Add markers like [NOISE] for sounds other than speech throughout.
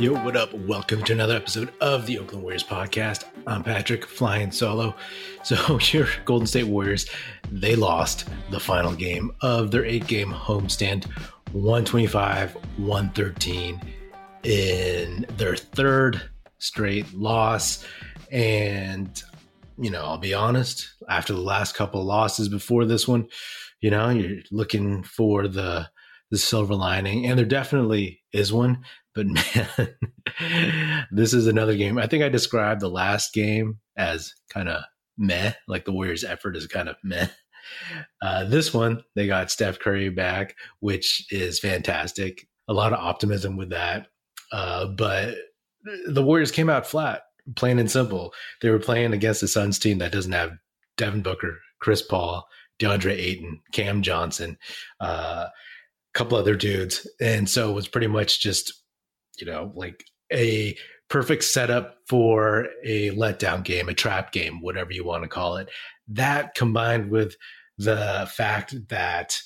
Yo, what up? Welcome to another episode of the Oakland Warriors podcast. I'm Patrick, flying solo. So, [LAUGHS] your Golden State Warriors, they lost the final game of their eight game homestand, 125 113, in their third straight loss. And, you know, I'll be honest, after the last couple losses before this one, you know, you're looking for the the silver lining, and there definitely is one. But [LAUGHS] man, this is another game. I think I described the last game as kind of meh, like the Warriors' effort is kind of meh. Uh, this one, they got Steph Curry back, which is fantastic. A lot of optimism with that. Uh, but the Warriors came out flat, plain and simple. They were playing against the Suns team that doesn't have Devin Booker, Chris Paul, DeAndre Ayton, Cam Johnson, uh, a couple other dudes. And so it was pretty much just, you know, like a perfect setup for a letdown game, a trap game, whatever you want to call it. That combined with the fact that,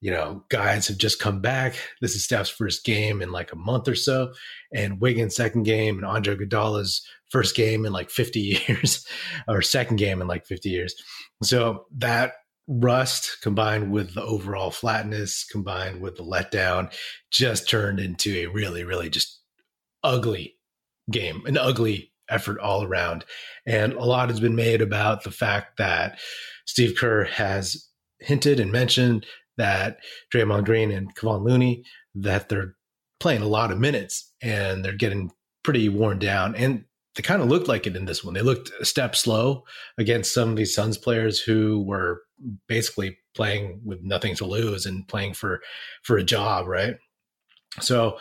you know, guys have just come back. This is Steph's first game in like a month or so, and Wiggins' second game, and Andre Iguodala's first game in like 50 [LAUGHS] years, or second game in like 50 years. So that rust combined with the overall flatness combined with the letdown just turned into a really really just ugly game an ugly effort all around. And a lot has been made about the fact that Steve Kerr has hinted and mentioned that Draymond Green and Kevon Looney that they're playing a lot of minutes and they're getting pretty worn down. And they kind of looked like it in this one. They looked a step slow against some of these Suns players who were basically playing with nothing to lose and playing for for a job, right? So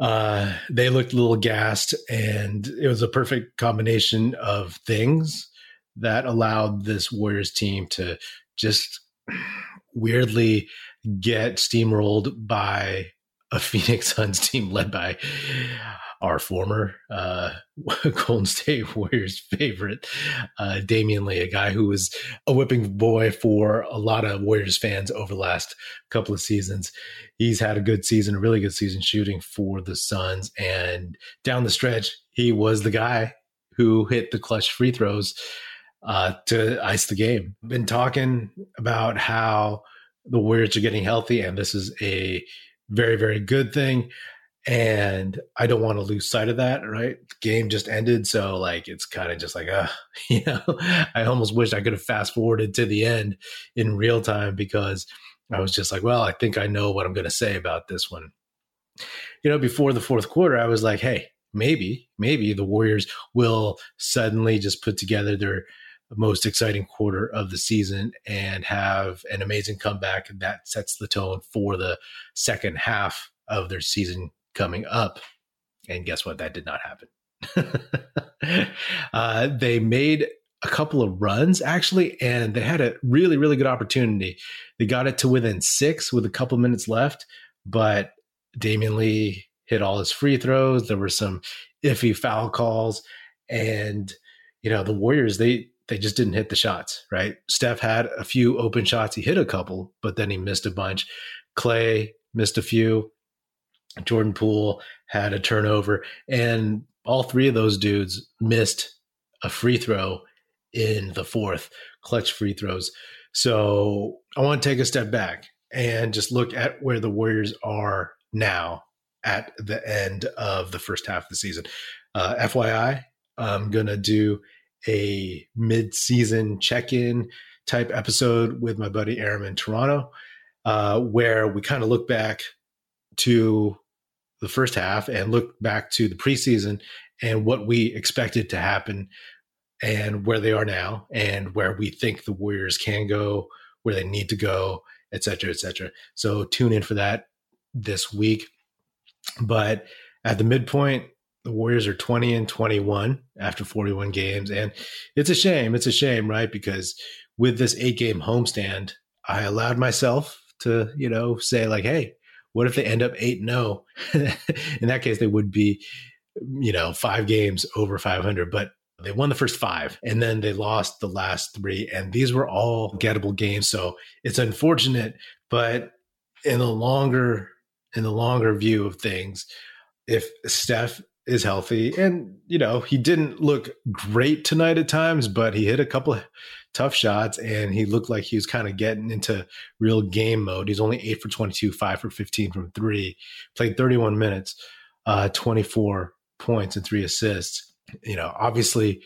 uh, they looked a little gassed, and it was a perfect combination of things that allowed this Warriors team to just weirdly get steamrolled by a [LAUGHS] Phoenix Suns team led by our former uh, [LAUGHS] Golden State [LAUGHS] Warriors favorite, uh, Damion Lee, a guy who was a whipping boy for a lot of Warriors fans over the last couple of seasons. He's had a good season, a really good season shooting for the Suns. And down the stretch, he was the guy who hit the clutch free throws uh, to ice the game. Been talking about how the Warriors are getting healthy, and this is a very, very good thing and I don't want to lose sight of that. Right, game just ended, so like it's kind of just like, uh, [LAUGHS] you know, I almost wish I could have fast forwarded to the end in real time because I was just like, well, I think I know what I'm going to say about this one. You know, before the fourth quarter, I was like, hey, maybe, maybe the Warriors will suddenly just put together their most exciting quarter of the season and have an amazing comeback that sets the tone for the second half of their season coming up. And guess what? That did not happen. [LAUGHS] uh, they made a couple of runs actually, and they had a really, really good opportunity. They got it to within six with a couple minutes left, but Damion Lee hit all his free throws. There were some iffy foul calls, and you know the Warriors they they just didn't hit the shots. Right? Steph had a few open shots. He hit a couple, but then he missed a bunch. Clay missed a few. Jordan Poole had a turnover, and all three of those dudes missed a free throw in the fourth, clutch free throws. So I want to take a step back and just look at where the Warriors are now at the end of the first half of the season. Uh, FYI, I'm going to do a mid season check in type episode with my buddy Aram in Toronto, uh, where we kind of look back to the first half and look back to the preseason and what we expected to happen and where they are now and where we think the Warriors can go, where they need to go, et cetera, et cetera. So tune in for that this week. But at the midpoint, the Warriors are 20 and 21 after 41 games. And it's a shame. It's a shame, right? Because with this eight game homestand, I allowed myself to, you know, say, like, hey, what if they end up 8 0? [LAUGHS] In that case, they would be, you know, five games over 500. But they won the first five and then they lost the last three. And these were all gettable games. So it's unfortunate. But in the longer, in the longer view of things, if Steph is healthy, and you know he didn't look great tonight at times, but he hit a couple tough shots and he looked like he was kind of getting into real game mode. He's only eight for 22, five for 15 from three, played 31 minutes, uh, 24 points and three assists. You know, obviously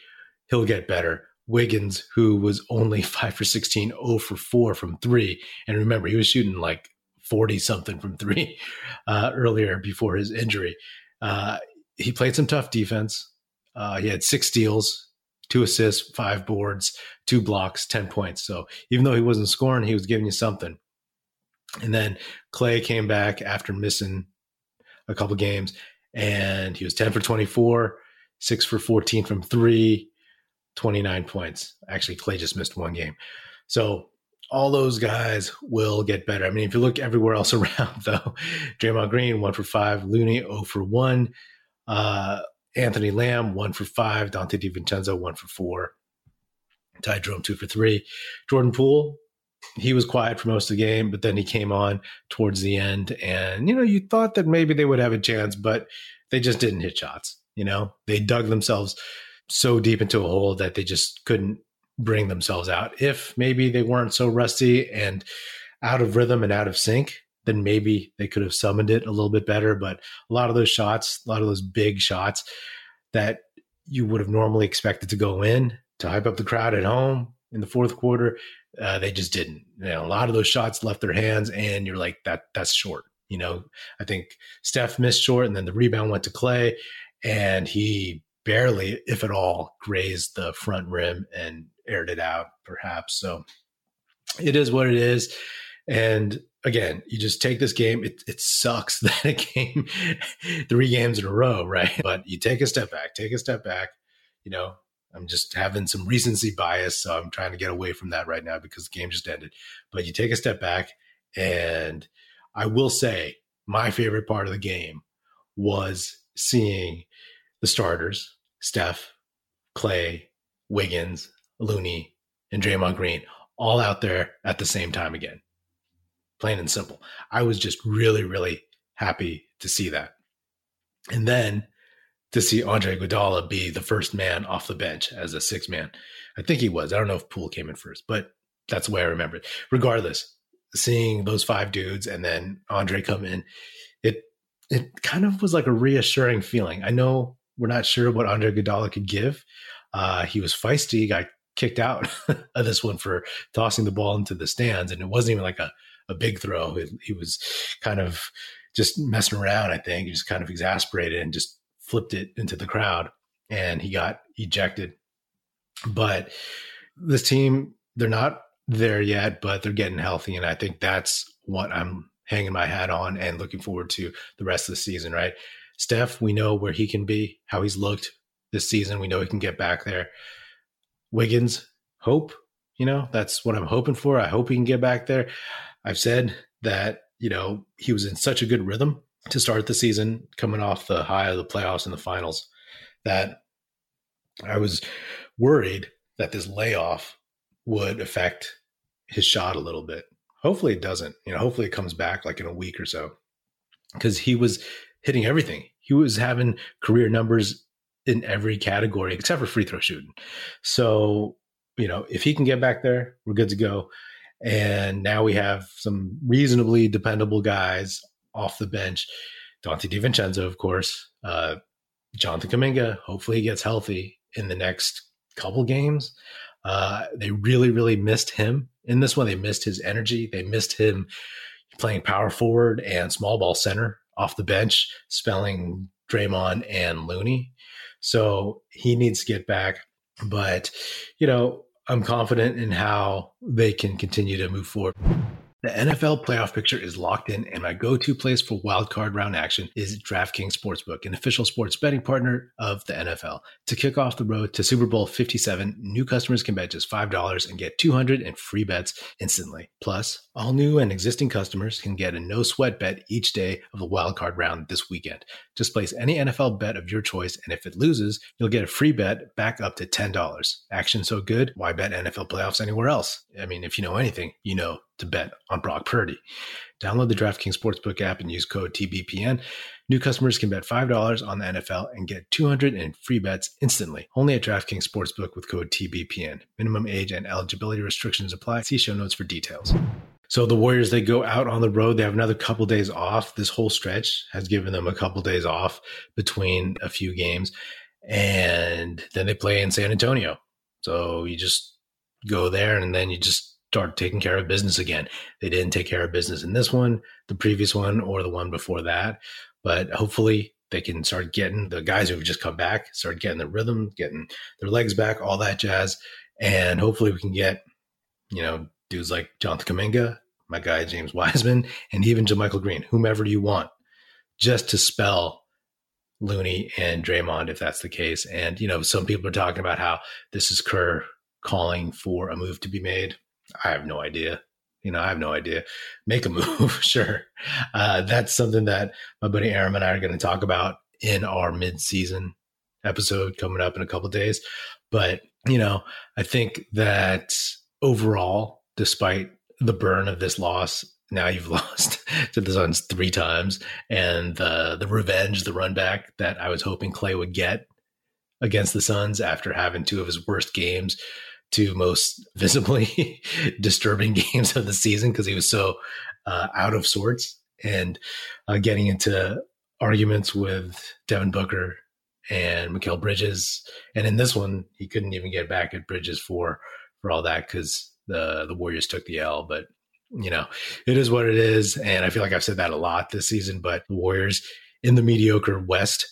he'll get better. Wiggins, who was only [LAUGHS] five for 16, 0 for four from three. And remember, he was shooting like 40 something from three [LAUGHS] uh, earlier before his injury. Uh, he played some tough defense. Uh, he had six steals, two assists, five boards, two blocks, 10 points. So even though he wasn't scoring, he was giving you something. And then Clay came back after missing a couple games and he was 10 for 24, six for 14 from three, 29 points. Actually, Clay just missed one game. So all those guys will get better. I mean, if you look everywhere else [LAUGHS] around, though, Draymond Green, one for five, Looney, 0 for one, uh, Anthony Lamb, one for five, Donte DiVincenzo, one for four, Ty Jerome, two for three. Jordan Poole, he was quiet for most of the game, but then he came on towards the end. And, you know, you thought that maybe they would have a chance, but they just didn't hit shots. You know, they dug themselves so deep into a hole that they just couldn't bring themselves out. If maybe they weren't so rusty and out of rhythm and out of sync, then maybe they could have summoned it a little bit better. But a lot of those shots, a lot of those big shots that you would have normally expected to go in to hype up the crowd at home in the fourth quarter, uh, they just didn't. You know, a lot of those shots left their hands, and you're like, that that's short. You know, I think Steph missed short, and then the rebound went to Clay, and he barely, if at all, grazed the front rim and aired it out, perhaps. So it is what it is. And again, you just take this game. It, it sucks [LAUGHS] that it came three games in a row, right? [LAUGHS] But you take a step back, take a step back. You know, I'm just having some recency bias, so I'm trying to get away from that right now because the game just ended. But you take a step back, and I will say my favorite part of the game was seeing the starters, Steph, Clay, Wiggins, Looney, and Draymond Green all out there at the same time again. Plain and simple. I was just really, really happy to see that. And then to see Andre Iguodala be the first man off the bench as a six man. I think he was. I don't know if Poole came in first, but that's the way I remember it. Regardless, seeing those five dudes and then Andre come in, it it kind of was like a reassuring feeling. I know we're not sure what Andre Iguodala could give. Uh, he was feisty. Got kicked out [LAUGHS] of this one for tossing the ball into the stands, and it wasn't even like a a big throw. It, he was kind of just messing around. I think he just kind of exasperated and just flipped it into the crowd and he got ejected. But this team, they're not there yet, but they're getting healthy. And I think that's what I'm hanging my hat on and looking forward to the rest of the season, right? Steph, we know where he can be, how he's looked this season. We know he can get back there. Wiggins, hope, you know, that's what I'm hoping for. I hope he can get back there. I've said that, you know, he was in such a good rhythm to start the season, coming off the high of the playoffs and the finals, that I was worried that this layoff would affect his shot a little bit. Hopefully it doesn't. You know, hopefully it comes back like in a week or so. Because he was hitting everything. He was having career numbers in every category except for free throw shooting. So, you know, if he can get back there, we're good to go. And now we have some reasonably dependable guys off the bench. Donte DiVincenzo, of course. Uh, Jonathan Kuminga, hopefully he gets healthy in the next couple games. Uh, they really, really missed him in this one. They missed his energy. They missed him playing power forward and small ball center off the bench, spelling Draymond and Looney. So he needs to get back. But, you know, I'm confident in how they can continue to move forward. The NFL playoff picture is locked in, and my go to place for wildcard round action is DraftKings Sportsbook, an official sports betting partner of the NFL. To kick off the road to Super Bowl 57, new customers can bet just $5 and get 200 in free bets instantly. Plus, all new and existing customers can get a no sweat bet each day of the wildcard round this weekend. Just place any NFL bet of your choice, and if it loses, you'll get a free bet back up to $10. Action so good, why bet NFL playoffs anywhere else? I mean, if you know anything, you know to bet on Brock Purdy. Download the DraftKings Sportsbook app and use code TBPN. New customers can bet $5 on the NFL and get 200 in free bets instantly. Only at DraftKings Sportsbook with code TBPN. Minimum age and eligibility restrictions apply. See show notes for details. So the Warriors, they go out on the road. They have another couple days off. This whole stretch has given them a couple days off between a few games. And then they play in San Antonio. So you just go there and then you just start taking care of business again. They didn't take care of business in this one, the previous one, or the one before that. But hopefully they can start getting the guys who have just come back, start getting the rhythm, getting their legs back, all that jazz. And hopefully we can get, you know, dudes like Jonathan Kuminga, my guy James Wiseman, and even JaMychal Green, whomever you want, just to spell Looney and Draymond if that's the case. And, you know, some people are talking about how this is Kerr calling for a move to be made. I have no idea. You know, I have no idea. Make a move, [LAUGHS] sure. Uh, that's something that my buddy Aram and I are going to talk about in our mid-season episode coming up in a couple days. But you know, I think that overall, despite the burn of this loss, now you've [LAUGHS] lost to the Suns three times, and the the revenge, the run back that I was hoping Clay would get against the Suns after having two of his worst games two most [LAUGHS] visibly disturbing [LAUGHS] games of the season because he was so uh, out of sorts and uh, getting into arguments with Devin Booker and Mikal Bridges. And in this one, he couldn't even get back at Bridges for for all that because the the Warriors took the L. But you know, it is what it is, and I feel like I've said that a lot this season. But the Warriors in the mediocre West,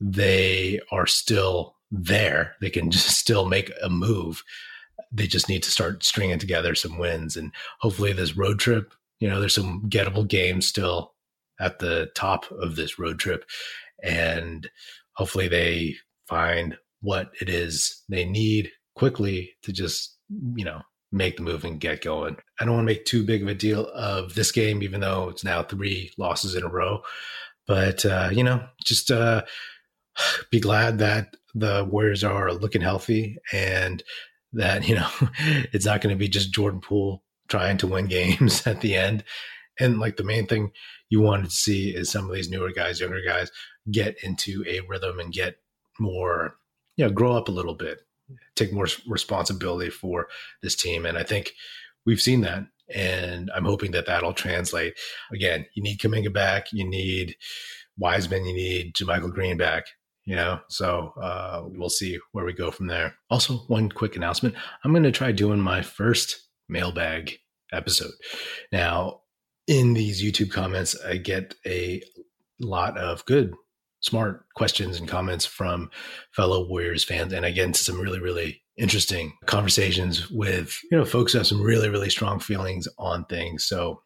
they are still there. They can [LAUGHS] just still make a move they just need to start stringing together some wins and hopefully this road trip you know there's some gettable games still at the top of this road trip and hopefully they find what it is they need quickly to just you know make the move and get going. I don't want to make too big of a deal of this game even though it's now three losses in a row but uh, you know just uh, [SIGHS] be glad that the warriors are looking healthy and that you know [LAUGHS] it's not going to be just Jordan Poole trying to win [LAUGHS] games at the end. And like the main thing you wanted to see is some of these newer guys, younger guys, get into a rhythm and get more, you know, grow up a little bit, take more responsibility for this team. And I think we've seen that. And I'm hoping that that'll translate. Again, you need Kuminga back. You need Wiseman. You need JaMychal Green back you know so uh, we'll see where we go from there. Also one quick announcement. I'm going to try doing my first mailbag episode. Now in these youtube comments i get a lot of good smart questions and comments from fellow warriors fans and i get into some really really interesting conversations with you know folks who have some really really strong feelings on things. So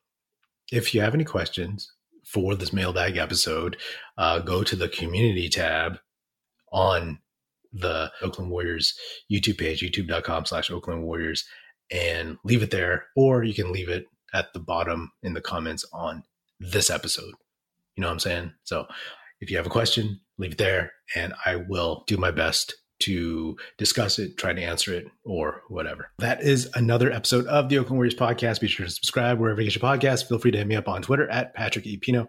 if you have any questions for this mailbag episode, uh, go to the community tab on the Oakland Warriors YouTube page, youtube.com slash Oakland Warriors, and leave it there. Or you can leave it at the bottom in the comments on this episode. You know what I'm saying? So if you have a question, leave it there, and I will do my best to discuss it, try to answer it, or whatever. That is another episode of the Oakland Warriors podcast. Be sure to subscribe wherever you get your podcast. Feel free to hit me up on Twitter at Patrick E. Pino